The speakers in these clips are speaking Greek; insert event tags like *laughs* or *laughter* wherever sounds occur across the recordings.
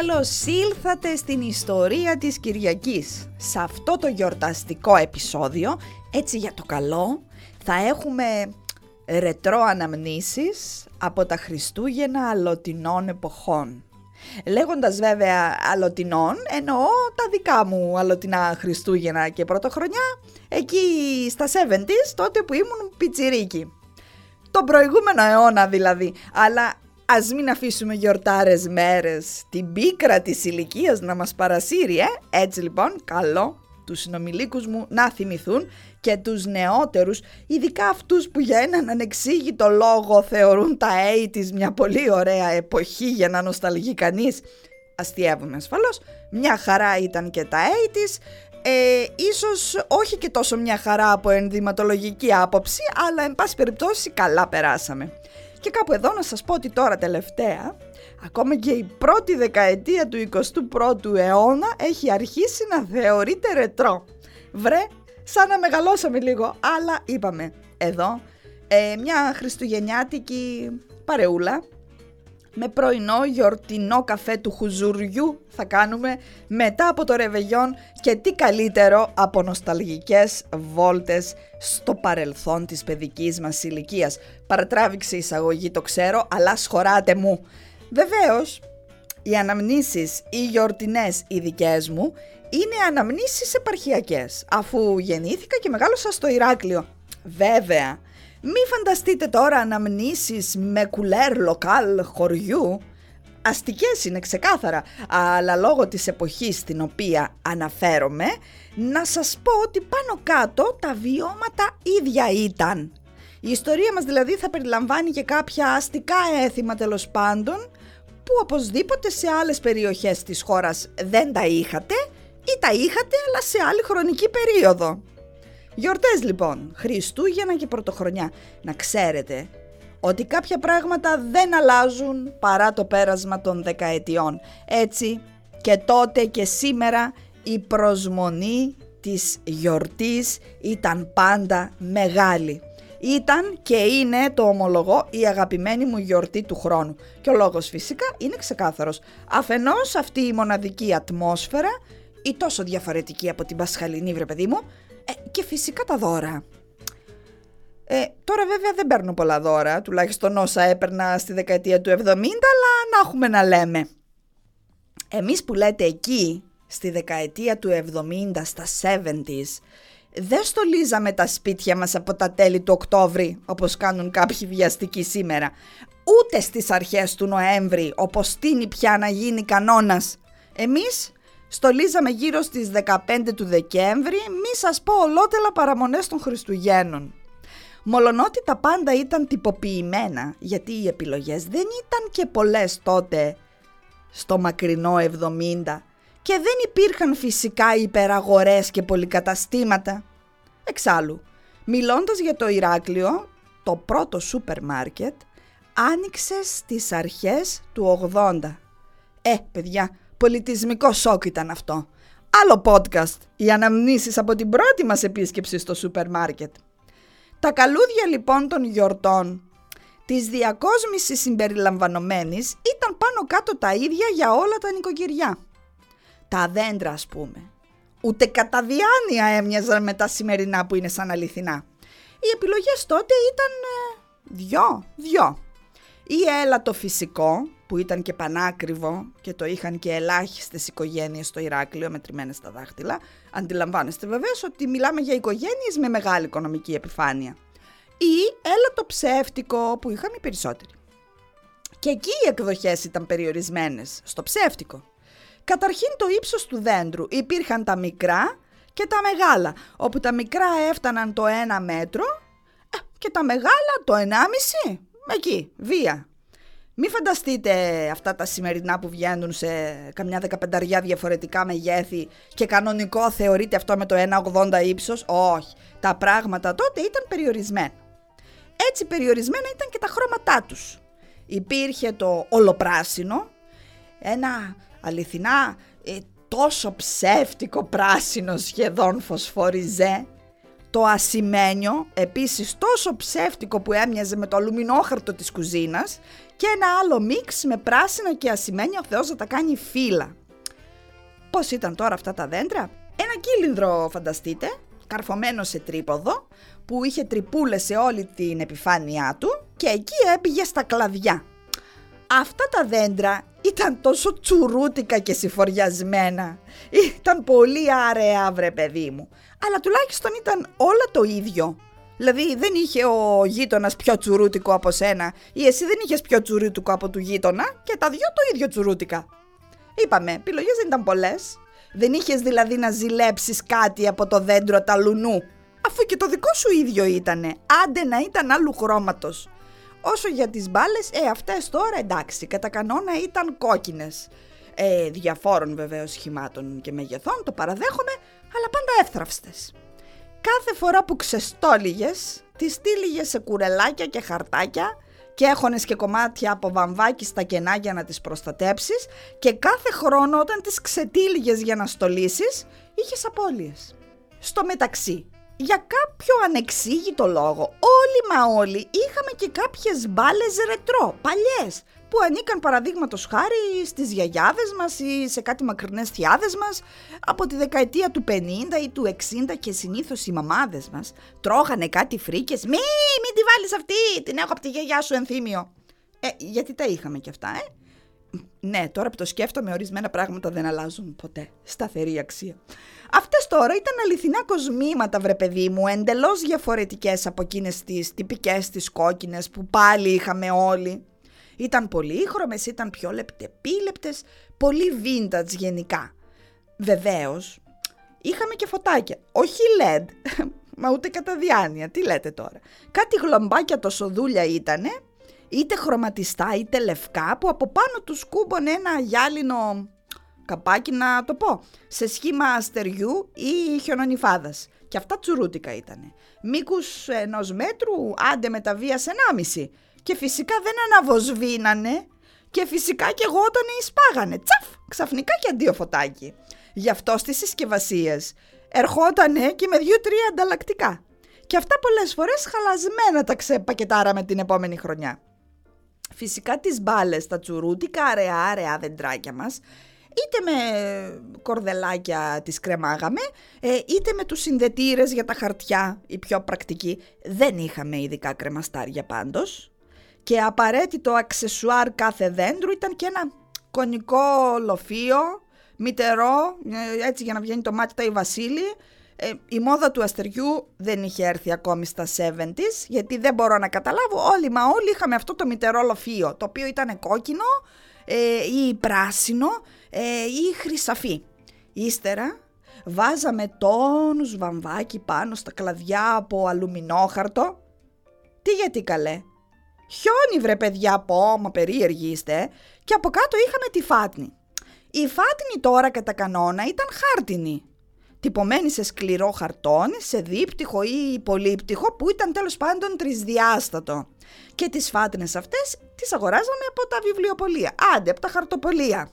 καλώς ήλθατε στην ιστορία της Κυριακής. Σε αυτό το γιορταστικό επεισόδιο, έτσι για το καλό, θα έχουμε ρετρό αναμνήσεις από τα Χριστούγεννα αλωτινών εποχών. Λέγοντας βέβαια αλωτινών, εννοώ τα δικά μου αλωτινά Χριστούγεννα και Πρωτοχρονιά, εκεί στα 70's, τότε που ήμουν πιτσιρίκι. Τον προηγούμενο αιώνα δηλαδή, αλλά Ας μην αφήσουμε γιορτάρες μέρες την πίκρα της ηλικίας να μας παρασύρει, ε; Έτσι λοιπόν, καλό τους συνομιλίκους μου να θυμηθούν και τους νεότερους, ειδικά αυτούς που για έναν ανεξήγητο λόγο θεωρούν τα 80's μια πολύ ωραία εποχή για να νοσταλγεί κανείς. Αστειεύομαι ασφαλώς, μια χαρά ήταν και τα 80's, ε, ίσως όχι και τόσο μια χαρά από ενδυματολογική άποψη, αλλά εν πάση περιπτώσει καλά περάσαμε. Και κάπου εδώ να σας πω ότι τώρα τελευταία, ακόμα και η πρώτη δεκαετία του 21ου αιώνα έχει αρχίσει να θεωρείται ρετρό. Βρε, σαν να μεγαλώσαμε λίγο, αλλά είπαμε εδώ ε, μια χριστουγεννιάτικη παρεούλα με πρωινό γιορτινό καφέ του χουζουριού θα κάνουμε μετά από το ρεβεγιόν και τι καλύτερο από νοσταλγικές βόλτες στο παρελθόν της παιδικής μας ηλικίας. Παρατράβηξε εισαγωγή το ξέρω, αλλά σχοράτε μου. Βεβαίως, οι αναμνήσεις ή γιορτινές οι δικές μου είναι αναμνήσεις επαρχιακές, αφού γεννήθηκα και μεγάλωσα στο Ηράκλειο. Βέβαια, μη φανταστείτε τώρα αναμνήσεις με κουλέρ λοκάλ χωριού. Αστικές είναι ξεκάθαρα, αλλά λόγω της εποχής στην οποία αναφέρομαι, να σας πω ότι πάνω κάτω τα βιώματα ίδια ήταν. Η ιστορία μας δηλαδή θα περιλαμβάνει και κάποια αστικά έθιμα τέλος πάντων, που οπωσδήποτε σε άλλες περιοχές της χώρας δεν τα είχατε ή τα είχατε αλλά σε άλλη χρονική περίοδο. Γιορτές λοιπόν, Χριστούγεννα και Πρωτοχρονιά. Να ξέρετε ότι κάποια πράγματα δεν αλλάζουν παρά το πέρασμα των δεκαετιών. Έτσι και τότε και σήμερα η προσμονή της γιορτής ήταν πάντα μεγάλη. Ήταν και είναι, το ομολογώ, η αγαπημένη μου γιορτή του χρόνου. Και ο λόγος φυσικά είναι ξεκάθαρος. Αφενός αυτή η μοναδική ατμόσφαιρα, ή τόσο διαφορετική από την Πασχαλινή βρε παιδί μου, ε, και φυσικά τα δώρα. Ε, τώρα βέβαια δεν παίρνω πολλά δώρα, τουλάχιστον όσα έπαιρνα στη δεκαετία του 70, αλλά να έχουμε να λέμε. Εμείς που λέτε εκεί, στη δεκαετία του 70, στα 70s, δεν στολίζαμε τα σπίτια μας από τα τέλη του Οκτώβρη, όπως κάνουν κάποιοι βιαστικοί σήμερα, ούτε στις αρχές του Νοέμβρη, όπως τίνει πια να γίνει κανόνας. Εμείς στολίζαμε γύρω στις 15 του Δεκέμβρη, μη σας πω ολότελα παραμονές των Χριστουγέννων. Μολονότι τα πάντα ήταν τυποποιημένα, γιατί οι επιλογές δεν ήταν και πολλές τότε στο μακρινό 70 και δεν υπήρχαν φυσικά υπεραγορές και πολυκαταστήματα. Εξάλλου, μιλώντας για το Ηράκλειο, το πρώτο σούπερ μάρκετ άνοιξε στις αρχές του 80. Ε, παιδιά, Πολιτισμικό σοκ ήταν αυτό. Άλλο podcast, οι αναμνήσεις από την πρώτη μας επίσκεψη στο σούπερ μάρκετ. Τα καλούδια λοιπόν των γιορτών της διακόσμησης συμπεριλαμβανομένης ήταν πάνω κάτω τα ίδια για όλα τα νοικοκυριά. Τα δέντρα ας πούμε. Ούτε κατά διάνοια έμοιαζαν με τα σημερινά που είναι σαν αληθινά. Οι επιλογές τότε ήταν ε, δυο, δυο. Ή έλα το φυσικό που ήταν και πανάκριβο και το είχαν και ελάχιστες οικογένειες στο Ηράκλειο μετρημένες στα δάχτυλα, αντιλαμβάνεστε βεβαίως ότι μιλάμε για οικογένειες με μεγάλη οικονομική επιφάνεια. Ή έλα το ψεύτικο που είχαν οι περισσότεροι. Και εκεί οι εκδοχές ήταν περιορισμένες, στο ψεύτικο. Καταρχήν το ύψος του δέντρου. Υπήρχαν τα μικρά και τα μεγάλα, όπου τα μικρά έφταναν το ένα μέτρο ε, και τα μεγάλα το ενάμιση. Εκεί, βία. Μην φανταστείτε αυτά τα σημερινά που βγαίνουν σε καμιά δεκαπενταριά διαφορετικά μεγέθη και κανονικό θεωρείται αυτό με το 1,80 ύψος. Όχι, τα πράγματα τότε ήταν περιορισμένα. Έτσι περιορισμένα ήταν και τα χρώματά τους. Υπήρχε το ολοπράσινο, ένα αληθινά ε, τόσο ψεύτικο πράσινο σχεδόν φωσφοριζέ, το ασημένιο, επίσης τόσο ψεύτικο που έμοιαζε με το αλουμινόχαρτο της κουζίνας και ένα άλλο μίξ με πράσινα και ασημένιο ο Θεός να τα κάνει φύλλα. Πώς ήταν τώρα αυτά τα δέντρα; Ένα κύλινδρο φανταστείτε, καρφωμένο σε τρίποδο, που είχε τρυπούλες σε όλη την επιφάνειά του και εκεί έπηγε στα κλαδιά. Αυτά τα δέντρα ήταν τόσο τσουρούτικα και συφοριασμένα. Ήταν πολύ άραια βρε παιδί μου. Αλλά τουλάχιστον ήταν όλα το ίδιο. Δηλαδή δεν είχε ο γείτονας πιο τσουρούτικο από σένα ή εσύ δεν είχες πιο τσουρούτικο από του γείτονα και τα δυο το ίδιο τσουρούτικα. Είπαμε, επιλογές δεν ήταν πολλές. Δεν είχες δηλαδή να ζηλέψεις κάτι από το δέντρο τα λουνού, αφού και το δικό σου ίδιο ήτανε, άντε να ήταν άλλου χρώματος. Όσο για τις μπάλες, ε, αυτές τώρα εντάξει, κατά κανόνα ήταν κόκκινες. Ε, διαφόρων βεβαίως σχημάτων και μεγεθών, το παραδέχομαι, αλλά πάντα εύθραυστες. Κάθε φορά που ξεστόλιγες, τις στείλιγες σε κουρελάκια και χαρτάκια και έχονες και κομμάτια από βαμβάκι στα κενά για να τις προστατέψεις και κάθε χρόνο όταν τις ξετύλιγες για να στολίσεις, είχες απώλειες. Στο μεταξύ, για κάποιο ανεξήγητο λόγο, όλοι μα όλοι είχαμε και κάποιες μπάλες ρετρό, παλιές, που ανήκαν παραδείγματος χάρη στις γιαγιάδες μας ή σε κάτι μακρινές θιάδες μας από τη δεκαετία του 50 ή του 60 και συνήθως οι μαμάδες μας τρώγανε κάτι φρίκες «Μη, μην τη βάλεις αυτή, την έχω από τη γιαγιά σου ενθύμιο». Ε, γιατί τα είχαμε κι αυτά, ε; Ναι, τώρα που το σκέφτομαι, ορισμένα πράγματα δεν αλλάζουν ποτέ. Σταθερή αξία. Αυτές τώρα ήταν αληθινά κοσμήματα, βρε παιδί μου, εντελώς διαφορετικές από εκείνες τις τυπικές τις κόκκινες που πάλι είχαμε όλοι. Ήταν πολύχρωμε, ήταν πιο λεπτεπίλεπτες, πολύ vintage γενικά. Βεβαίως, είχαμε και φωτάκια. Όχι LED, *laughs* μα ούτε κατά διάνοια. Τι λέτε τώρα. Κάτι γλομπάκια τόσο δούλια ήτανε είτε χρωματιστά είτε λευκά που από πάνω τους σκούμπωνε ένα γυάλινο καπάκι να το πω, σε σχήμα αστεριού ή χιονονιφάδας. Και αυτά τσουρούτικα ήτανε. Μήκους ενός μέτρου, άντε με τα βίας ενάμιση. Και φυσικά δεν αναβοσβήνανε και φυσικά και εγώ όταν εισπάγανε. Τσαφ, ξαφνικά και αντίο φωτάκι. Γι' αυτό στις συσκευασίες ερχότανε και με δύο-τρία ανταλλακτικά. Και αυτά πολλές φορές χαλασμένα τα ξεπακετάραμε την επόμενη χρονιά. Φυσικά τις μπάλες, τα τσουρούτικα, αρεά, αρεά δεντράκια μας, είτε με κορδελάκια τις κρεμάγαμε, ε, είτε με τους συνδετήρες για τα χαρτιά, η πιο πρακτική. Δεν είχαμε ειδικά κρεμαστάρια πάντως. Και απαραίτητο αξεσουάρ κάθε δέντρου ήταν και ένα κονικό λοφείο, μητερό, ε, έτσι για να βγαίνει το μάτι τα η Βασίλη, ε, η μόδα του αστεριού δεν είχε έρθει ακόμη στα 70s, γιατί δεν μπορώ να καταλάβω, όλοι μα όλοι είχαμε αυτό το μητερό λοφείο, το οποίο ήταν κόκκινο ε, ή πράσινο ε, ή χρυσαφί. Ύστερα βάζαμε τόνους βαμβάκι πάνω στα κλαδιά από αλουμινόχαρτο. Τι γιατί καλέ; Χιόνι βρε παιδιά, πω, μα περίεργοι είστε. Και από κάτω είχαμε τη φάτνη. Η φάτνη τώρα κατά κανόνα ήταν χάρτινη τυπωμένη σε σκληρό χαρτόν, σε δίπτυχο ή πολύπτυχο που ήταν τέλος πάντων τρισδιάστατο. Και τις φάτνες αυτές τις αγοράζαμε από τα βιβλιοπολία, άντε από τα χαρτοπολία.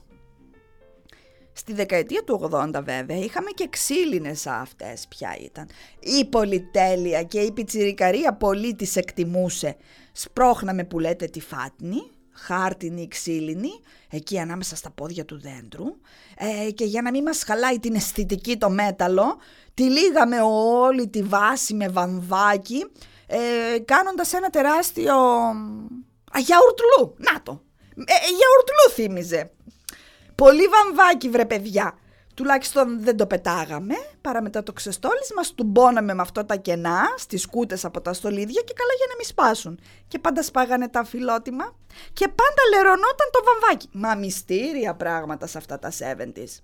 Στη δεκαετία του 80 βέβαια είχαμε και ξύλινες αυτές πια ήταν. Η πολυτέλεια και η πιτσιρικαρία πολύ τις εκτιμούσε. Σπρώχναμε που λέτε τη φάτνη, χάρτινη ξύλινη, εκεί ανάμεσα στα πόδια του δέντρου ε, και για να μην μας χαλάει την αισθητική το μέταλλο, τυλίγαμε όλη τη βάση με βαμβάκι, ε, κάνοντας ένα τεράστιο... Α, γιαουρτλού, να το, ε, ε γιαουρτλού θύμιζε. Πολύ βαμβάκι βρε παιδιά. Τουλάχιστον δεν το πετάγαμε, παρά μετά το ξεστόλισμα στουμπώναμε με αυτό τα κενά στις κούτες από τα στολίδια και καλά για να μην σπάσουν. Και πάντα σπάγανε τα φιλότιμα και πάντα λερωνόταν το βαμβάκι. Μα μυστήρια πράγματα σε αυτά τα 70's.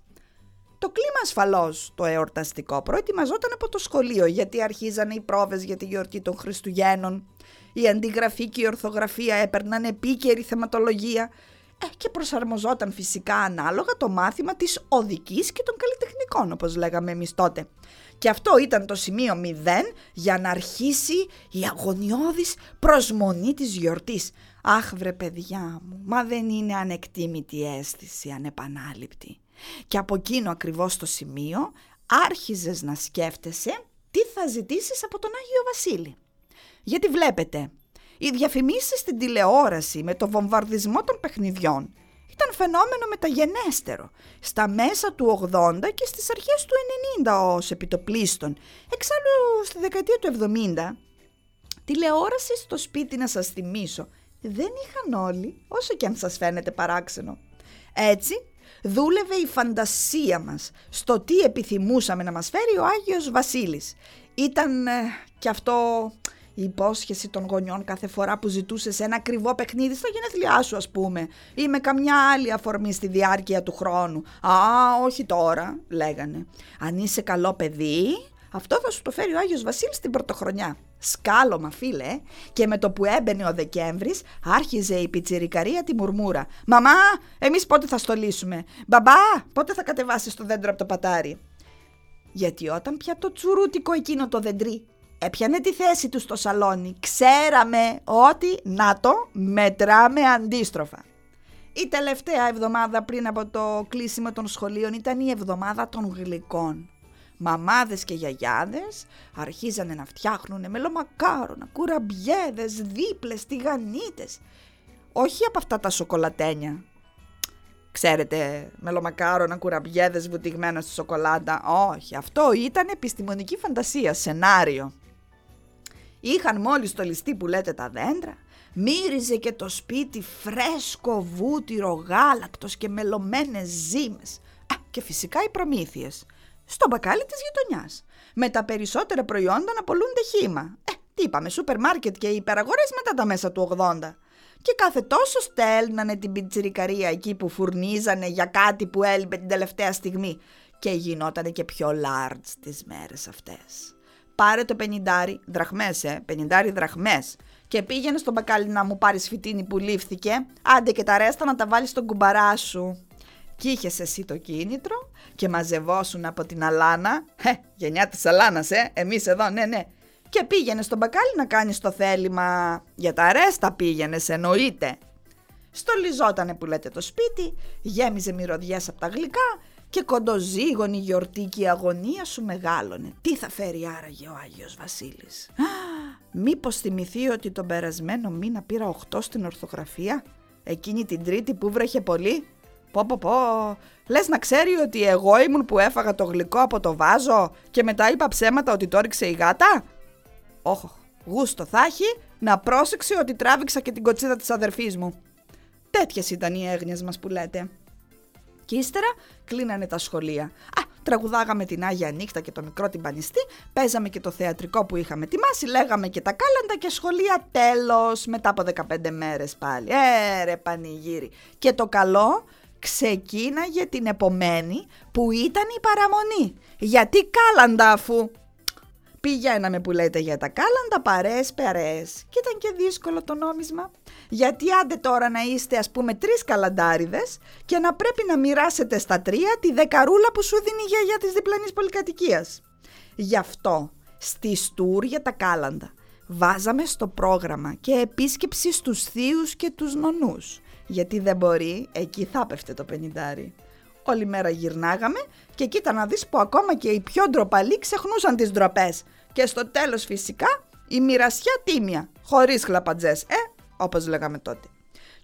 Το κλίμα ασφαλώς το εορταστικό προετοιμαζόταν από το σχολείο γιατί αρχίζανε οι πρόβες για τη γιορτή των Χριστουγέννων. Η αντιγραφή και η ορθογραφία έπαιρναν επίκαιρη θεματολογία ε, και προσαρμοζόταν φυσικά ανάλογα το μάθημα της οδικής και των καλλιτεχνικών όπως λέγαμε εμείς τότε. Και αυτό ήταν το σημείο 0 για να αρχίσει η αγωνιώδης προσμονή της γιορτής. Αχ βρε παιδιά μου, μα δεν είναι ανεκτήμητη αίσθηση ανεπανάληπτη. Και από εκείνο ακριβώς το σημείο άρχιζες να σκέφτεσαι τι θα ζητήσεις από τον Άγιο Βασίλη. Γιατί βλέπετε, οι διαφημίσεις στην τηλεόραση με το βομβαρδισμό των παιχνιδιών ήταν φαινόμενο μεταγενέστερο στα μέσα του 80 και στις αρχές του 90 ως επιτοπλίστων. Εξάλλου στη δεκαετία του 70, τηλεόραση στο σπίτι να σας θυμίσω, δεν είχαν όλοι, όσο και αν σας φαίνεται παράξενο. Έτσι, δούλευε η φαντασία μας στο τι επιθυμούσαμε να μας φέρει ο Άγιος Βασίλης. Ήταν ε, και αυτό η υπόσχεση των γονιών κάθε φορά που ζητούσες ένα ακριβό παιχνίδι στα γενέθλιά σου, ας πούμε, ή με καμιά άλλη αφορμή στη διάρκεια του χρόνου. Α, όχι τώρα, λέγανε. Αν είσαι καλό παιδί, αυτό θα σου το φέρει ο Άγιος Βασίλης την πρωτοχρονιά. Σκάλωμα φίλε και με το που έμπαινε ο Δεκέμβρης άρχιζε η πιτσιρικαρία τη μουρμούρα. «Μαμά, εμείς πότε θα στολίσουμε» «Μπαμπά, πότε θα κατεβάσεις το δέντρο από το πατάρι» Γιατί όταν πια το τσουρούτικο εκείνο το δεντρί έπιανε τη θέση τους στο σαλόνι, ξέραμε ότι να το μετράμε αντίστροφα. Η τελευταία εβδομάδα πριν από το κλείσιμο των σχολείων ήταν η εβδομάδα των γλυκών. Μαμάδες και γιαγιάδες αρχίζανε να φτιάχνουν μελομακάρονα, κουραμπιέδες, δίπλες, τηγανίτες. Όχι από αυτά τα σοκολατένια. Ξέρετε, μελομακάρονα, κουραμπιέδες βουτυγμένα στη σοκολάτα. Όχι, αυτό ήταν επιστημονική φαντασία, σενάριο. Είχαν μόλις το ληστή που λέτε τα δέντρα, μύριζε και το σπίτι φρέσκο βούτυρο γάλακτος και μελωμένες ζύμες. Α, και φυσικά οι προμήθειες. Στο μπακάλι της γειτονιάς. Με τα περισσότερα προϊόντα να πολλούνται χήμα. Ε, τι είπαμε, σούπερ μάρκετ και υπεραγορές μετά τα μέσα του 80. Και κάθε τόσο στέλνανε την πιτσιρικαρία εκεί που φουρνίζανε για κάτι που έλειπε την τελευταία στιγμή. Και γινότανε και πιο large τις μέρες αυτές πάρε το πενιντάρι, δραχμές ε, πενιντάρι δραχμές και πήγαινε στο μπακάλι να μου πάρεις φυτίνι που λήφθηκε, άντε και τα ρέστα να τα βάλεις στον κουμπαρά σου. Κι είχες εσύ το κίνητρο και μαζευόσουν από την Αλάνα, ε, γενιά της Αλάνας ε, εμείς εδώ ναι ναι, και πήγαινε στο μπακάλι να κάνεις το θέλημα, για τα ρέστα πήγαινες εννοείται. Στολιζότανε που λέτε το σπίτι, γέμιζε μυρωδιές από τα γλυκά και κοντοζήγωνη γιορτή και η αγωνία σου μεγάλωνε. Τι θα φέρει άραγε ο Άγιος Βασίλης; Μήπως θυμηθεί ότι τον περασμένο μήνα πήρα 8 στην ορθογραφία, εκείνη την τρίτη που βρέχε πολύ; Πω πω πω, λες να ξέρει ότι εγώ ήμουν που έφαγα το γλυκό από το βάζο και μετά είπα ψέματα ότι το ρίξε η γάτα; Όχι, γούστο θα έχει να πρόσεξε ότι τράβηξα και την κοτσίδα της αδερφής μου. Τέτοιες ήταν οι έγνοιες μας που λέτε. Και ύστερα κλείνανε τα σχολεία. Α, τραγουδάγαμε την Άγια Νύχτα και το μικρό τυμπανιστή, παίζαμε και το θεατρικό που είχαμε ετοιμάσει, λέγαμε και τα κάλαντα και σχολεία τέλος μετά από 15 μέρες πάλι. Ε, ρε πανηγύρι. Και το καλό ξεκίναγε την επομένη που ήταν η παραμονή. Γιατί κάλαντα αφού Πηγαίναμε που λέτε για τα κάλαντα παρές παρές και ήταν και δύσκολο το νόμισμα. Γιατί άντε τώρα να είστε ας πούμε τρεις καλαντάριδες και να πρέπει να μοιράσετε στα τρία τη δεκαρούλα που σου δίνει η γιαγιά της διπλανής πολυκατοικίας. Γι' αυτό στη στούρ για τα κάλαντα βάζαμε στο πρόγραμμα και επίσκεψη στους θείους και τους νονούς. Γιατί δεν μπορεί, εκεί θα πέφτε το πενιντάρι. Όλη μέρα γυρνάγαμε και κοίτα να δεις που ακόμα και οι πιο ντροπαλοί ξεχνούσαν τις ντροπές. Και στο τέλος φυσικά η μοιρασιά τίμια, χωρίς χλαπατζές, ε, όπως λέγαμε τότε.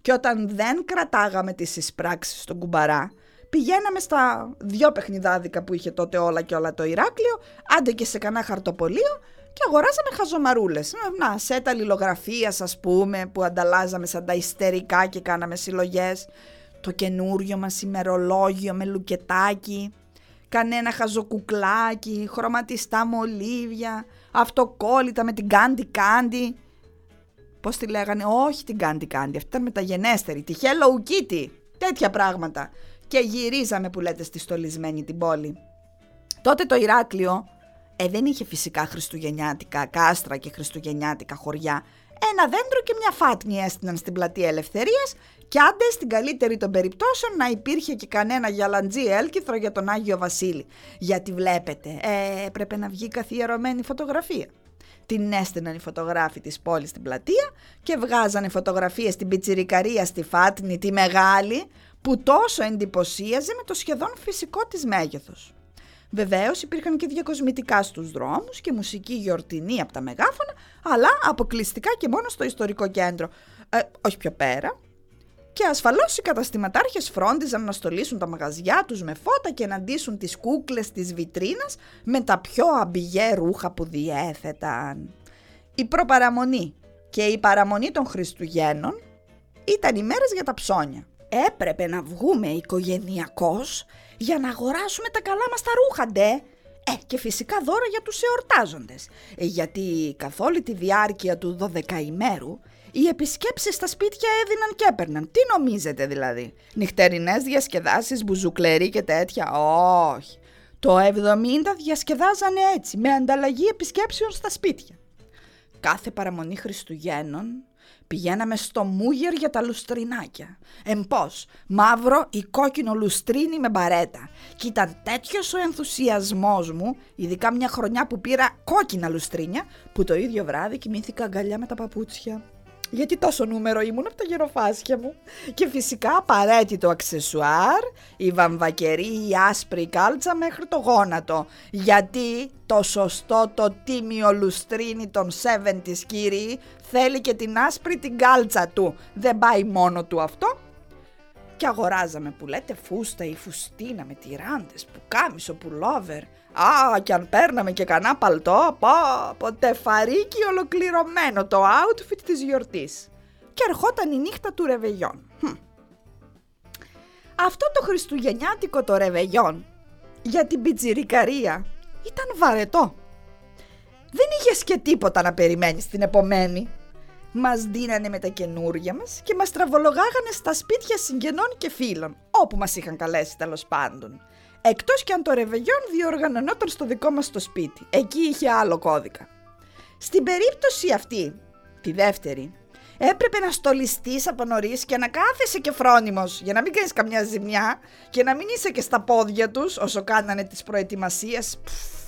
Και όταν δεν κρατάγαμε τις εισπράξεις στον κουμπαρά, πηγαίναμε στα δυο παιχνιδάδικα που είχε τότε όλα και όλα το Ηράκλειο, άντε και σε κανένα χαρτοπολείο και αγοράζαμε χαζομαρούλες. Να, σέτα λιλογραφίας ας πούμε που ανταλλάζαμε σαν τα ιστερικά και κάναμε συλλογές το καινούριο μας ημερολόγιο με λουκετάκι, κανένα χαζοκουκλάκι, χρωματιστά μολύβια, αυτοκόλλητα με την κάντι κάντι. Πώς τη λέγανε, όχι την κάντι κάντι, αυτή ήταν μεταγενέστερη, τη Hello Kitty, τέτοια πράγματα. Και γυρίζαμε που λέτε στη στολισμένη την πόλη. Τότε το Ηράκλειο, ε, δεν είχε φυσικά χριστουγεννιάτικα κάστρα και χριστουγεννιάτικα χωριά. Ένα δέντρο και μια φάτνη έστειναν στην πλατεία Ελευθερίας κι άντε στην καλύτερη των περιπτώσεων να υπήρχε και κανένα γιαλαντζή έλκυθρο για τον Άγιο Βασίλη. Γιατί βλέπετε, ε, έπρεπε να βγει καθιερωμένη φωτογραφία. Την έστειναν οι φωτογράφοι της πόλης στην πλατεία και βγάζανε φωτογραφίες στην πιτσιρικαρία στη Φάτνη, τη μεγάλη, που τόσο εντυπωσίαζε με το σχεδόν φυσικό της μέγεθος. Βεβαίως υπήρχαν και διακοσμητικά στους δρόμους και μουσική γιορτινή από τα μεγάφωνα, αλλά αποκλειστικά και μόνο στο ιστορικό κέντρο. Ε, όχι πιο πέρα. Και ασφαλώς οι καταστηματάρχες φρόντιζαν να στολίσουν τα μαγαζιά τους με φώτα και να ντύσουν τις κούκλες της βιτρίνας με τα πιο αμπιγέ ρούχα που διέθεταν. Η προπαραμονή και η παραμονή των Χριστουγέννων ήταν οι μέρες για τα ψώνια. Έπρεπε να βγούμε οικογενειακώς για να αγοράσουμε τα καλά μας τα ρούχα, ντε. Ε, και φυσικά δώρα για τους εορτάζοντες. Ε, γιατί καθ' όλη τη διάρκεια του 12 ημέρου οι επισκέψεις στα σπίτια έδιναν και έπαιρναν. Τι νομίζετε δηλαδή; Νυχτερινές διασκεδάσεις, μπουζουκλερί και τέτοια; Όχι. Το 70 διασκεδάζανε έτσι, με ανταλλαγή επισκέψεων στα σπίτια. Κάθε παραμονή Χριστουγέννων Πηγαίναμε στο Μούγερ για τα λουστρινάκια. Εμπός, μαύρο ή κόκκινο λουστρίνι με μπαρέτα. Και ήταν τέτοιος ο ενθουσιασμός μου, ειδικά μια χρονιά που πήρα κόκκινα λουστρίνια, που το ίδιο βράδυ κοιμήθηκα αγκαλιά με τα παπούτσια γιατί τόσο νούμερο ήμουν από τα γεροφάσια μου. Και φυσικά απαραίτητο αξεσουάρ, η βαμβακερή, η άσπρη κάλτσα μέχρι το γόνατο. Γιατί το σωστό, το τίμιο λουστρίνι των 70's κύριοι θέλει και την άσπρη την κάλτσα του. Δεν πάει μόνο του αυτό, και αγοράζαμε που λέτε φούστα ή φουστίνα με τυράντες, που κάμισο, πουλόβερ. Α, και αν παίρναμε και κανένα παλτό, πω, ποτέ φαρίκι ολοκληρωμένο το outfit της γιορτής. Και ερχόταν η νύχτα του ρεβεγιόν. Αυτό το χριστουγεννιάτικο το ρεβεγιόν για την πιτσιρικαρία ήταν βαρετό. Δεν είχε και τίποτα να περιμένεις την επομένη μας δίνανε με τα καινούρια μας και μας τραβολογάγανε στα σπίτια συγγενών και φίλων, όπου μας είχαν καλέσει τέλος πάντων. Εκτός και αν το ρεβεγιόν διοργανωνόταν στο δικό μας το σπίτι. Εκεί είχε άλλο κώδικα. Στην περίπτωση αυτή, τη δεύτερη, έπρεπε να στολιστείς από νωρίς και να κάθεσαι και φρόνιμος για να μην κάνεις καμιά ζημιά και να μην είσαι και στα πόδια τους όσο κάνανε τις προετοιμασίες.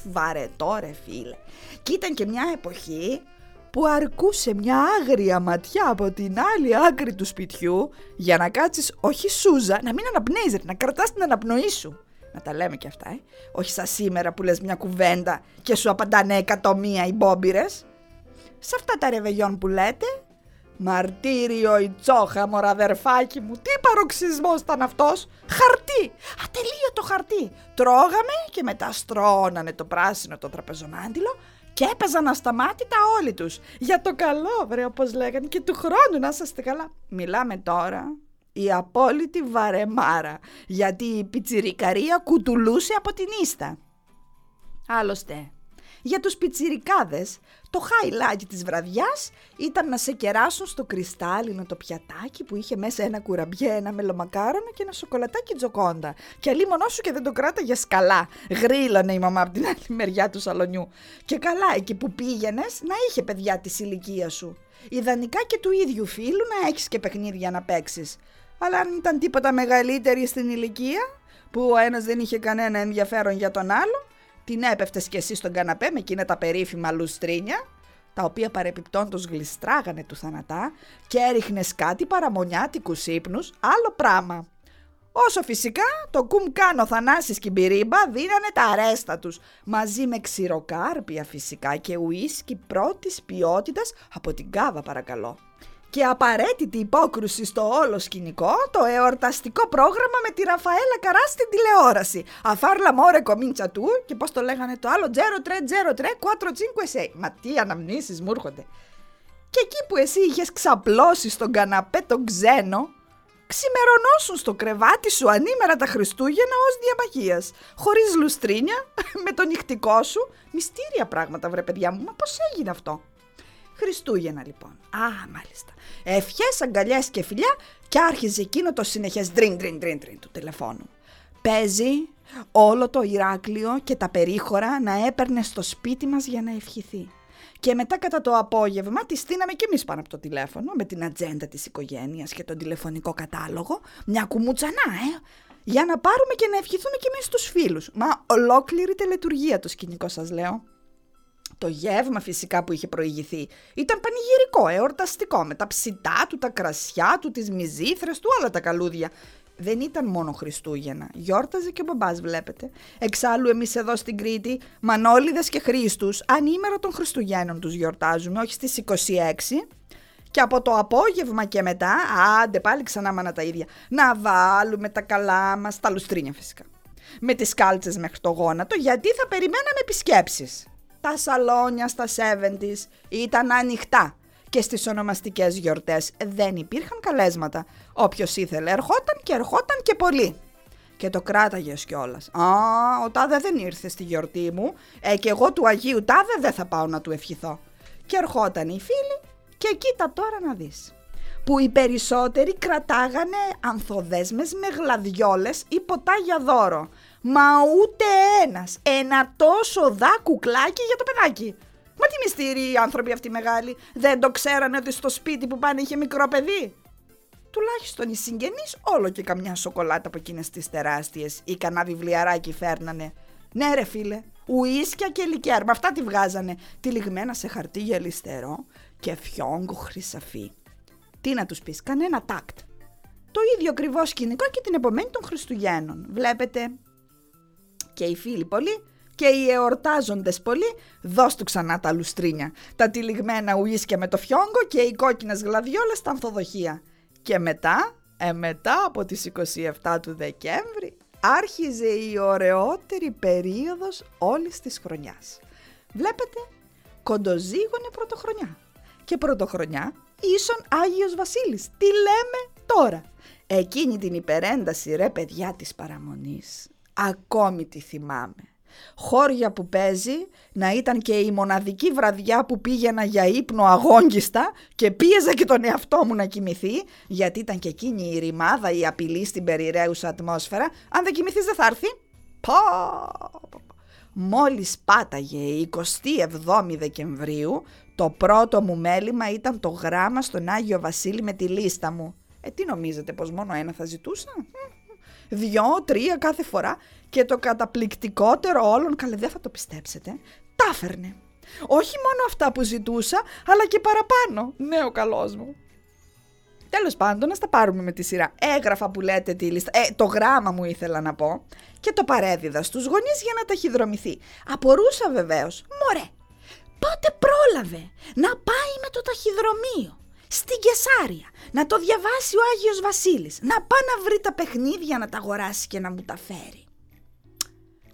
βαρετό ρε φίλε. Και ήταν και μια εποχή που αρκούσε μια άγρια ματιά από την άλλη άκρη του σπιτιού για να κάτσεις όχι σούζα, να μην αναπνέεις, να κρατάς την αναπνοή σου. Να τα λέμε και αυτά, ε. Όχι σαν σήμερα που λες μια κουβέντα και σου απαντάνε εκατομμία οι μπόμπυρες. Σε αυτά τα ρεβεγιόν που λέτε, Μαρτύριο η τσόχα, μωραδερφάκι μου. Τι παροξισμός ήταν αυτός. Χαρτί. Ατελείωτο χαρτί. Τρώγαμε και μετά στρώνανε το πράσινο το τραπεζομάντιλο και έπαιζαν ασταμάτητα όλοι τους. Για το καλό, βρε, όπως λέγανε, και του χρόνου να είστε καλά. Μιλάμε τώρα η απόλυτη βαρεμάρα, γιατί η πιτσιρικαρία κουτουλούσε από την ίστα. Άλλωστε, για τους πιτσιρικάδες, το highlight της βραδιάς ήταν να σε κεράσουν στο κρυστάλλινο το πιατάκι που είχε μέσα ένα κουραμπιέ, ένα μελομακάρονο και ένα σοκολατάκι τζοκόντα. Και αλλή μονός σου και δεν το κράταγε σκαλά. Γρήλωνε η μαμά από την άλλη μεριά του σαλονιού. Και καλά εκεί που πήγαινες να είχε παιδιά της ηλικίας σου. Ιδανικά και του ίδιου φίλου να έχεις και παιχνίδια να παίξεις. Αλλά αν ήταν τίποτα μεγαλύτερη στην ηλικία, που ο ένας δεν είχε κανένα ενδιαφέρον για τον άλλο, την έπεφτες κι εσύ στον καναπέ με εκείνα τα περίφημα λουστρίνια, τα οποία παρεπιπτόντως γλιστράγανε του θανατά και έριχνες κάτι παραμονιάτικους ύπνους, άλλο πράγμα. Όσο φυσικά το κουμκάνο Θανάσης και Μπυρίμπα δίνανε τα αρέστα τους, μαζί με ξηροκάρπια φυσικά και ουίσκι πρώτης ποιότητας από την κάβα παρακαλώ και απαραίτητη υπόκρουση στο όλο σκηνικό το εορταστικό πρόγραμμα με τη Ραφαέλα Καρά στην τηλεόραση. Αφάρλα μόρε κομίντσα του και πώς το λέγανε το άλλο, τζέρο τρε τζέρο τρε, κουάτρο τσίνκου εσέ. Μα τι αναμνήσεις μου έρχονται. Και εκεί που εσύ είχες ξαπλώσει στον καναπέ τον ξένο, ξημερωνώσουν στο κρεβάτι σου ανήμερα τα Χριστούγεννα ως διαμαγείας, χωρίς λουστρίνια, *laughs* με το νυχτικό σου. Μυστήρια πράγματα βρε παιδιά μου, μα πώς έγινε αυτό; Χριστούγεννα λοιπόν. Α, μάλιστα. Ευχές, αγκαλιές και φιλιά και άρχιζε εκείνο το συνεχές ντριν ντριν ντριν ντριν του τηλεφώνου. Παίζει όλο το Ηράκλειο και τα περίχωρα να έπαιρνε στο σπίτι μας για να ευχηθεί. Και μετά κατά το απόγευμα τη στείναμε κι εμείς πάνω από το τηλέφωνο με την ατζέντα της οικογένειας και τον τηλεφωνικό κατάλογο. Μια κουμουτσανά, ε! Για να πάρουμε και να ευχηθούμε κι εμείς στους φίλους. Μα ολόκληρη τελετουργία το σκηνικό σας λέω. Το γεύμα φυσικά που είχε προηγηθεί ήταν πανηγυρικό, εορταστικό, με τα ψητά του, τα κρασιά του, τις μυζήθρες του, όλα τα καλούδια. δεν ήταν μόνο Χριστούγεννα. Γιόρταζε και ο μπαμπάς βλέπετε. Εξάλλου εμείς εδώ στην Κρήτη, Μανόλιδες και Χρήστους, ανήμερα των Χριστουγέννων τους γιορτάζουμε, όχι στις 26. Και από το απόγευμα και μετά, άντε πάλι ξανά μάνα τα ίδια, να βάλουμε τα καλά μας, τα λουστρίνια φυσικά. Με τις κάλτσες μέχρι το γόνατο, γιατί θα περιμέναμε επισκέψεις. Τα σαλόνια στα 70s ήταν ανοιχτά και στις ονομαστικές γιορτές δεν υπήρχαν καλέσματα. Όποιος ήθελε ερχόταν και ερχόταν και πολύ. Και το κράταγες κιόλας. Α, ο Τάδε δεν ήρθε στη γιορτή μου. Ε, και εγώ του Αγίου Τάδε δεν θα πάω να του ευχηθώ. Και ερχόταν οι φίλοι και κοίτα τώρα να δεις. Που οι περισσότεροι κρατάγανε ανθοδέσμες με γλαδιόλες ή ποτά για δώρο. Μα ούτε ένας. Ένα τόσο δά κουκλάκι για το παιδάκι. Μα τι μυστήρι οι άνθρωποι αυτοί μεγάλοι. Δεν το ξέρανε ότι στο σπίτι που πάνε είχε μικρό παιδί. Τουλάχιστον οι συγγενείς όλο και καμιά σοκολάτα από εκείνες τις τεράστιες ή κανένα βιβλιαράκι φέρνανε. Ναι ρε φίλε, ουίσκια και λικέρ, με αυτά τη βγάζανε, τυλιγμένα σε χαρτί γελιστερό και φιόγκο χρυσαφί. Τι να τους πεις, κανένα τάκτ. Το ίδιο ακριβώς σκηνικό και την επομένη των Χριστουγέννων. Βλέπετε, και οι φίλοι πολλοί και οι εορτάζοντες πολλοί, δώσ' του ξανά τα λουστρίνια, τα τυλιγμένα ουίσκια με το φιόγκο και οι κόκκινες γλαδιόλες στα ανθοδοχεία. Και μετά, ε, μετά από τις 27 του Δεκέμβρη, άρχιζε η ωραιότερη περίοδος όλης της χρονιάς. Βλέπετε, κοντοζήγωνε πρωτοχρονιά. Και πρωτοχρονιά ίσον Άγιος Βασίλης. Τι λέμε τώρα; Εκείνη την υπερένταση ρε παιδιά της παραμονής. Ακόμη τη θυμάμαι. Χώρια που παίζει να ήταν και η μοναδική βραδιά που πήγαινα για ύπνο αγόγγιστα και πίεζα και τον εαυτό μου να κοιμηθεί γιατί ήταν και εκείνη η ρημάδα, η απειλή στην περιραίουσα ατμόσφαιρα. Αν δεν κοιμηθείς δεν θα έρθει. Πω, Μόλις πάταγε η 27η Δεκεμβρίου το πρώτο μου μέλημα ήταν το γράμμα στον Άγιο Βασίλη με τη λίστα μου. Ε, τι νομίζετε πως μόνο ένα θα ζητούσα; Δυο, τρία κάθε φορά και το καταπληκτικότερο όλων, καλέ δεν θα το πιστέψετε, τα έφερνε. Όχι μόνο αυτά που ζητούσα, αλλά και παραπάνω. Ναι, ο καλός μου. Τέλος πάντων, να τα πάρουμε με τη σειρά. Έγραφα που λέτε τη λίστα, ε, το γράμμα μου ήθελα να πω, και το παρέδιδα στους γονείς για να ταχυδρομηθεί. Απορούσα βεβαίως, μωρέ, πότε πρόλαβε να πάει με το ταχυδρομείο; Στην Κεσάρια, να το διαβάσει ο Άγιος Βασίλης, να πάει να βρει τα παιχνίδια να τα αγοράσει και να μου τα φέρει.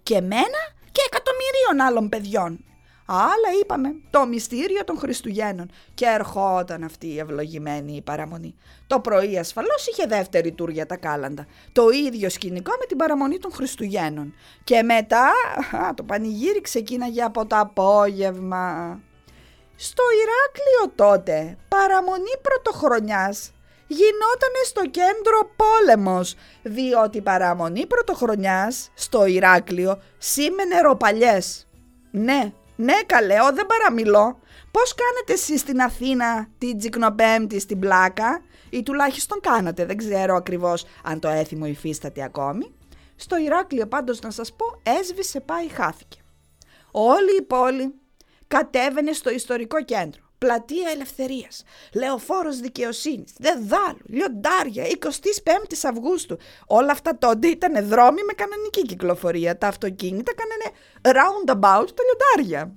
Και μένα και εκατομμυρίων άλλων παιδιών. Αλλά είπαμε, το μυστήριο των Χριστουγέννων. Και ερχόταν αυτή η ευλογημένη η παραμονή. Το πρωί ασφαλώς είχε δεύτερη τουρ για τα κάλαντα. Το ίδιο σκηνικό με την παραμονή των Χριστουγέννων. Και μετά, α, το πανηγύρι ξεκίναγε από το απόγευμα. Στο Ηράκλειο τότε, παραμονή πρωτοχρονιάς, γινότανε στο κέντρο πόλεμος, διότι παραμονή πρωτοχρονιάς στο Ηράκλειο σήμαινε ροπαλιές. Ναι, ναι καλέω, δεν παραμιλώ. Πώς κάνετε εσείς στην Αθήνα την Τζικνοπέμπτη στην πλάκα; Ή τουλάχιστον κάνατε, δεν ξέρω ακριβώς αν το έθιμο υφίσταται ακόμη. Στο Ηράκλειο πάντως να σας πω έσβησε πάει χάθηκε. Όλη η πόλη κατέβαινε στο ιστορικό κέντρο. Πλατεία Ελευθερίας, Λεωφόρος Δικαιοσύνης, Δεδάλου, Λιοντάρια, 25η Αυγούστου. Όλα αυτά τότε ήταν δρόμοι με κανονική κυκλοφορία. Τα αυτοκίνητα κάνανε roundabout τα λιοντάρια.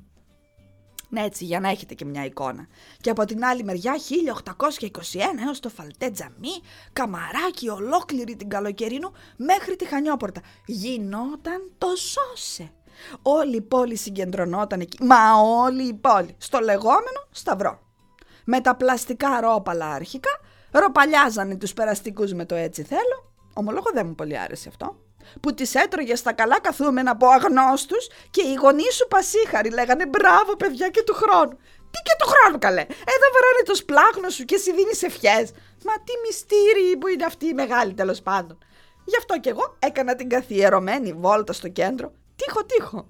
Ναι, έτσι, για να έχετε και μια εικόνα. Και από την άλλη μεριά, 1821 έως το Φαλτέ Τζαμί, καμαράκι ολόκληρη την καλοκαιρίνου μέχρι τη Χανιόπορτα. Γινόταν το σώσε. Όλη η πόλη συγκεντρωνόταν εκεί. Μα όλη η πόλη. Στο λεγόμενο Σταυρό. Με τα πλαστικά ρόπαλα αρχικά, ροπαλιάζανε τους περαστικούς με το έτσι θέλω. Ομολόγω δεν μου πολύ άρεσε αυτό. Που τις έτρωγε στα καλά καθούμενα από αγνώστους και οι γονείς σου πασίχαροι λέγανε μπράβο παιδιά και του χρόνου. Τι και του χρόνου καλέ. Εδώ βαράνε το σπλάχνο σου και εσύ δίνεις ευχές. Μα τι μυστήρι που είναι αυτή η μεγάλη τέλος πάντων. Γι' αυτό και εγώ έκανα την καθιερωμένη βόλτα στο κέντρο τύχο τύχο.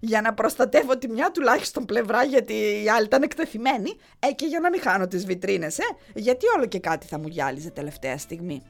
Για να προστατεύω τη μια τουλάχιστον πλευρά γιατί η άλλη ήταν εκτεθειμένη ε, και για να μην χάνω τις βιτρίνες, ε, γιατί όλο και κάτι θα μου γυάλιζε τελευταία στιγμή.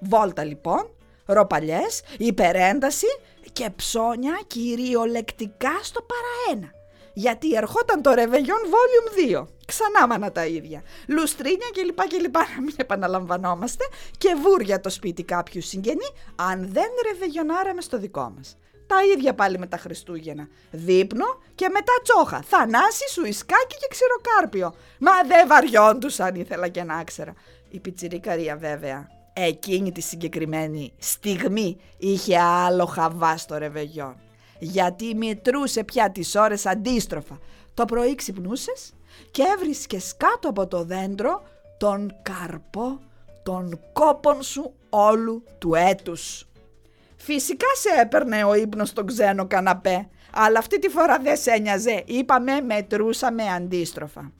Βόλτα λοιπόν, ροπαλιές, υπερένταση και ψώνια κυριολεκτικά στο παραένα. Γιατί ερχόταν το Ρεβεγιόν Volume 2 Ξανά μάνα τα ίδια. Λουστρίνια κλπ. κλπ. Να μην επαναλαμβανόμαστε. Και βούρια το σπίτι κάποιου συγγενή, αν δεν ρεβεγιονάραμε στο δικό μας. Τα ίδια πάλι με τα Χριστούγεννα. Δείπνο και μετά τσόχα. Θανάση, σουισκάκι και ξηροκάρπιο. Μα δεν βαριόντουσαν ήθελα και να ξέρα. Η πιτσιρίκαρια βέβαια εκείνη τη συγκεκριμένη στιγμή είχε άλλο χαβά στο ρεβεγιόν. Γιατί μετρούσε πια τις ώρες αντίστροφα. Το πρωί ξυπνούσες και έβρισκες κάτω από το δέντρο τον καρπό των κόπων σου όλου του έτους. Φυσικά σε έπαιρνε ο ύπνος στον ξένο καναπέ, αλλά αυτή τη φορά δεν σε ένοιαζε, είπαμε μετρούσαμε αντίστροφα.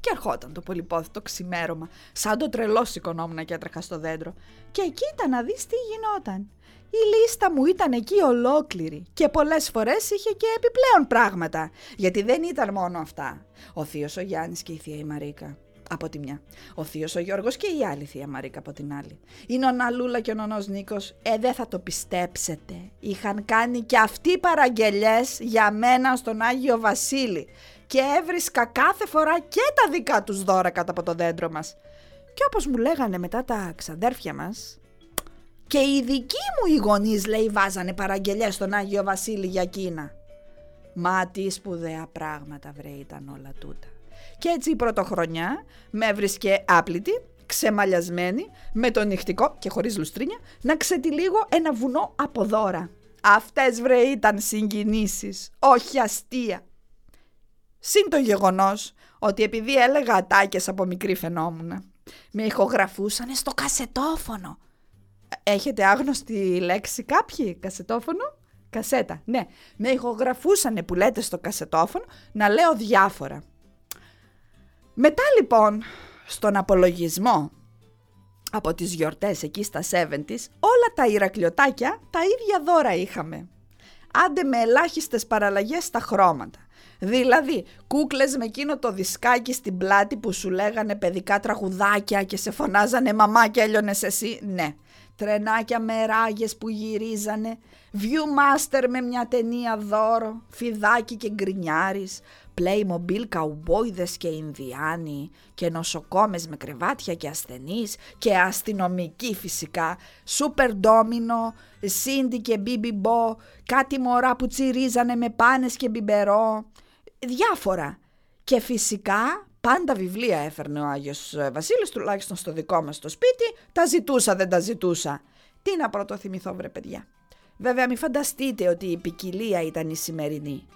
Και ερχόταν το πολυπόθητο ξημέρωμα, σαν το τρελό σηκωνόμουν και έτρεχα στο δέντρο. Και εκεί ήταν να δεις τι γινόταν. Η λίστα μου ήταν εκεί ολόκληρη και πολλές φορές είχε και επιπλέον πράγματα, γιατί δεν ήταν μόνο αυτά. Ο θείος ο Γιάννης και η θεία η Μαρίκα από τη μια. Ο θείος ο Γιώργος και η άλλη θεία Μαρίκα από την άλλη. Η νονά Λούλα και ο νονός Νίκος, ε δεν θα το πιστέψετε, είχαν κάνει και αυτοί παραγγελιές για μένα στον Άγιο Βασίλη και έβρισκα κάθε φορά και τα δικά τους δώρα κάτω από το δέντρο μας. Και όπως μου λέγανε μετά τα ξαδέρφια μας, και οι δικοί μου οι γονείς λέει βάζανε παραγγελιές στον Άγιο Βασίλη για Κίνα. Μα τι σπουδαία πράγματα βρε ήταν όλα τούτα. Και έτσι η πρωτοχρονιά με έβρισκε άπλητη, ξεμαλιασμένη, με το νυχτικό και χωρίς λουστρίνια, να ξετυλίγω ένα βουνό από δώρα. Αυτές βρε ήταν συγκινήσεις, όχι αστεία. Συν το γεγονός ότι επειδή έλεγα ατάκες από μικρή φαινόμουνα, με ηχογραφούσανε στο κασετόφωνο. Έχετε άγνωστη λέξη κάποιοι, κασετόφωνο; Κασέτα, ναι. Με ηχογραφούσανε που λέτε στο κασετόφωνο να λέω διάφορα. Μετά λοιπόν στον απολογισμό από τις γιορτές εκεί στα 70's όλα τα Ηρακλειωτάκια τα ίδια δώρα είχαμε. Άντε με ελάχιστες παραλλαγές στα χρώματα. Δηλαδή, κούκλες με εκείνο το δισκάκι στην πλάτη που σου λέγανε παιδικά τραγουδάκια και σε φωνάζανε «Μαμά και έλειωνες εσύ». Ναι. Τρενάκια με ράγες που γυρίζανε, Viewmaster με μια ταινία δώρο, φιδάκι και γκρινιάρης, Playmobil καουμπόιδες και Ινδιάνοι και νοσοκόμες με κρεβάτια και ασθενείς και αστυνομικοί φυσικά, Super Domino, Cindy και Bibi Bo, κάτι μωρά που τσιρίζανε με πάνες και μπιμπερό, διάφορα. Και φυσικά πάντα βιβλία έφερνε ο Άγιος Βασίλης, τουλάχιστον στο δικό μας το σπίτι, τα ζητούσα δεν τα ζητούσα. Τι να πρώτο θυμηθώ βρε παιδιά. Βέβαια μην φανταστείτε ότι η ποικιλία ήταν η σημερινή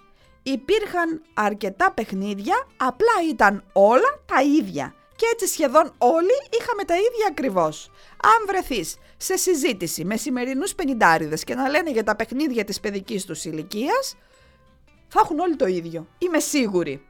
υπήρχαν αρκετά παιχνίδια, απλά ήταν όλα τα ίδια. Και έτσι σχεδόν όλοι είχαμε τα ίδια ακριβώς. Αν βρεθείς σε συζήτηση με σημερινούς πενιντάριδες και να λένε για τα παιχνίδια της παιδικής τους ηλικίας, θα έχουν όλοι το ίδιο. Είμαι σίγουρη.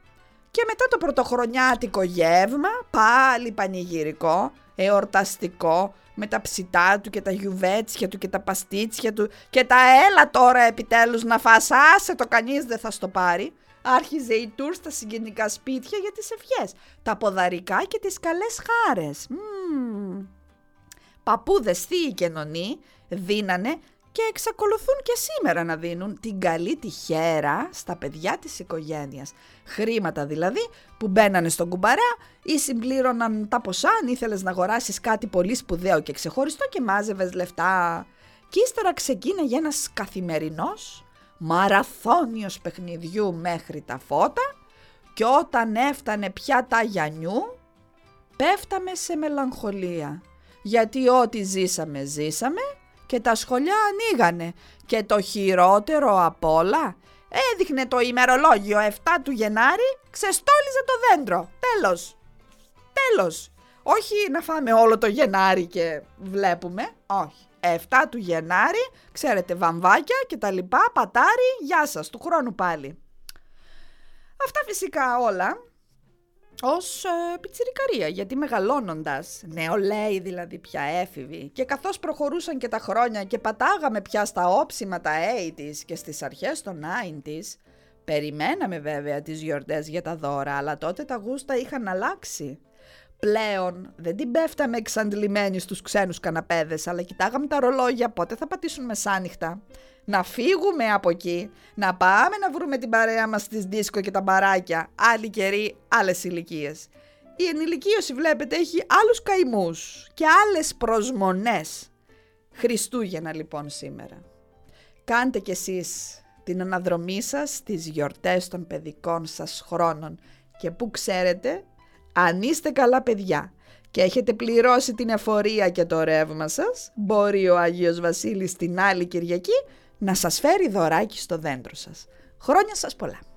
Και μετά το πρωτοχρονιάτικο γεύμα, πάλι πανηγυρικό, εορταστικό, με τα ψητά του και τα γιουβέτσια του και τα παστίτσια του και τα έλα τώρα επιτέλους να φας, άσε το κανείς δεν θα στο πάρει. Άρχιζε η τουρ στα συγγενικά σπίτια για τις ευχές, τα ποδαρικά και τις καλές χάρες. Mm. Παππούδες, θείοι και νονοί δίνανε και εξακολουθούν και σήμερα να δίνουν την καλή τυχέρα στα παιδιά της οικογένειας. Χρήματα δηλαδή που μπαίνανε στον κουμπαρά ή συμπλήρωναν τα ποσά αν ήθελες να αγοράσεις κάτι πολύ σπουδαίο και ξεχωριστό και μάζευες λεφτά. Και ύστερα ξεκίναγε ένας καθημερινός μαραθώνιος παιχνιδιού μέχρι τα φώτα και όταν έφτανε πια τα Γιαννιού πέφταμε σε μελαγχολία. Γιατί ό,τι ζήσαμε ζήσαμε και τα σχολιά ανοίγανε και το χειρότερο απ' όλα έδειχνε το ημερολόγιο 7 του Γενάρη ξεστόλιζε το δέντρο. Τέλος. Τέλος. Όχι να φάμε όλο το Γενάρη και βλέπουμε. Όχι. 7 του Γενάρη, ξέρετε, βαμβάκια και τα λοιπά, πατάρι, γεια σας, του χρόνου πάλι. Αυτά φυσικά όλα ως ε, πιτσιρικαρία, γιατί μεγαλώνοντας, νεολαίοι δηλαδή πια έφηβοι, και καθώς προχωρούσαν και τα χρόνια και πατάγαμε πια στα όψιμα τα 80's και στις αρχές των 90's, περιμέναμε βέβαια τις γιορτές για τα δώρα, αλλά τότε τα γούστα είχαν αλλάξει. Πλέον δεν την πέφταμε εξαντλημένοι στους ξένους καναπέδες, αλλά κοιτάγαμε τα ρολόγια πότε θα πατήσουν μεσάνυχτα. να φύγουμε από εκεί, να πάμε να βρούμε την παρέα μας στις δίσκο και τα μπαράκια, άλλοι καιροί, άλλες ηλικίες. Η ενηλικίωση βλέπετε έχει άλλους καημούς και άλλες προσμονές. Χριστούγεννα λοιπόν σήμερα. Κάντε κι εσείς την αναδρομή σας στις γιορτές των παιδικών σας χρόνων και που ξέρετε, αν είστε καλά παιδιά και έχετε πληρώσει την εφορία και το ρεύμα σας, μπορεί ο Άγιος Βασίλης την άλλη Κυριακή να σας φέρει δωράκι στο δέντρο σας. Χρόνια σας πολλά!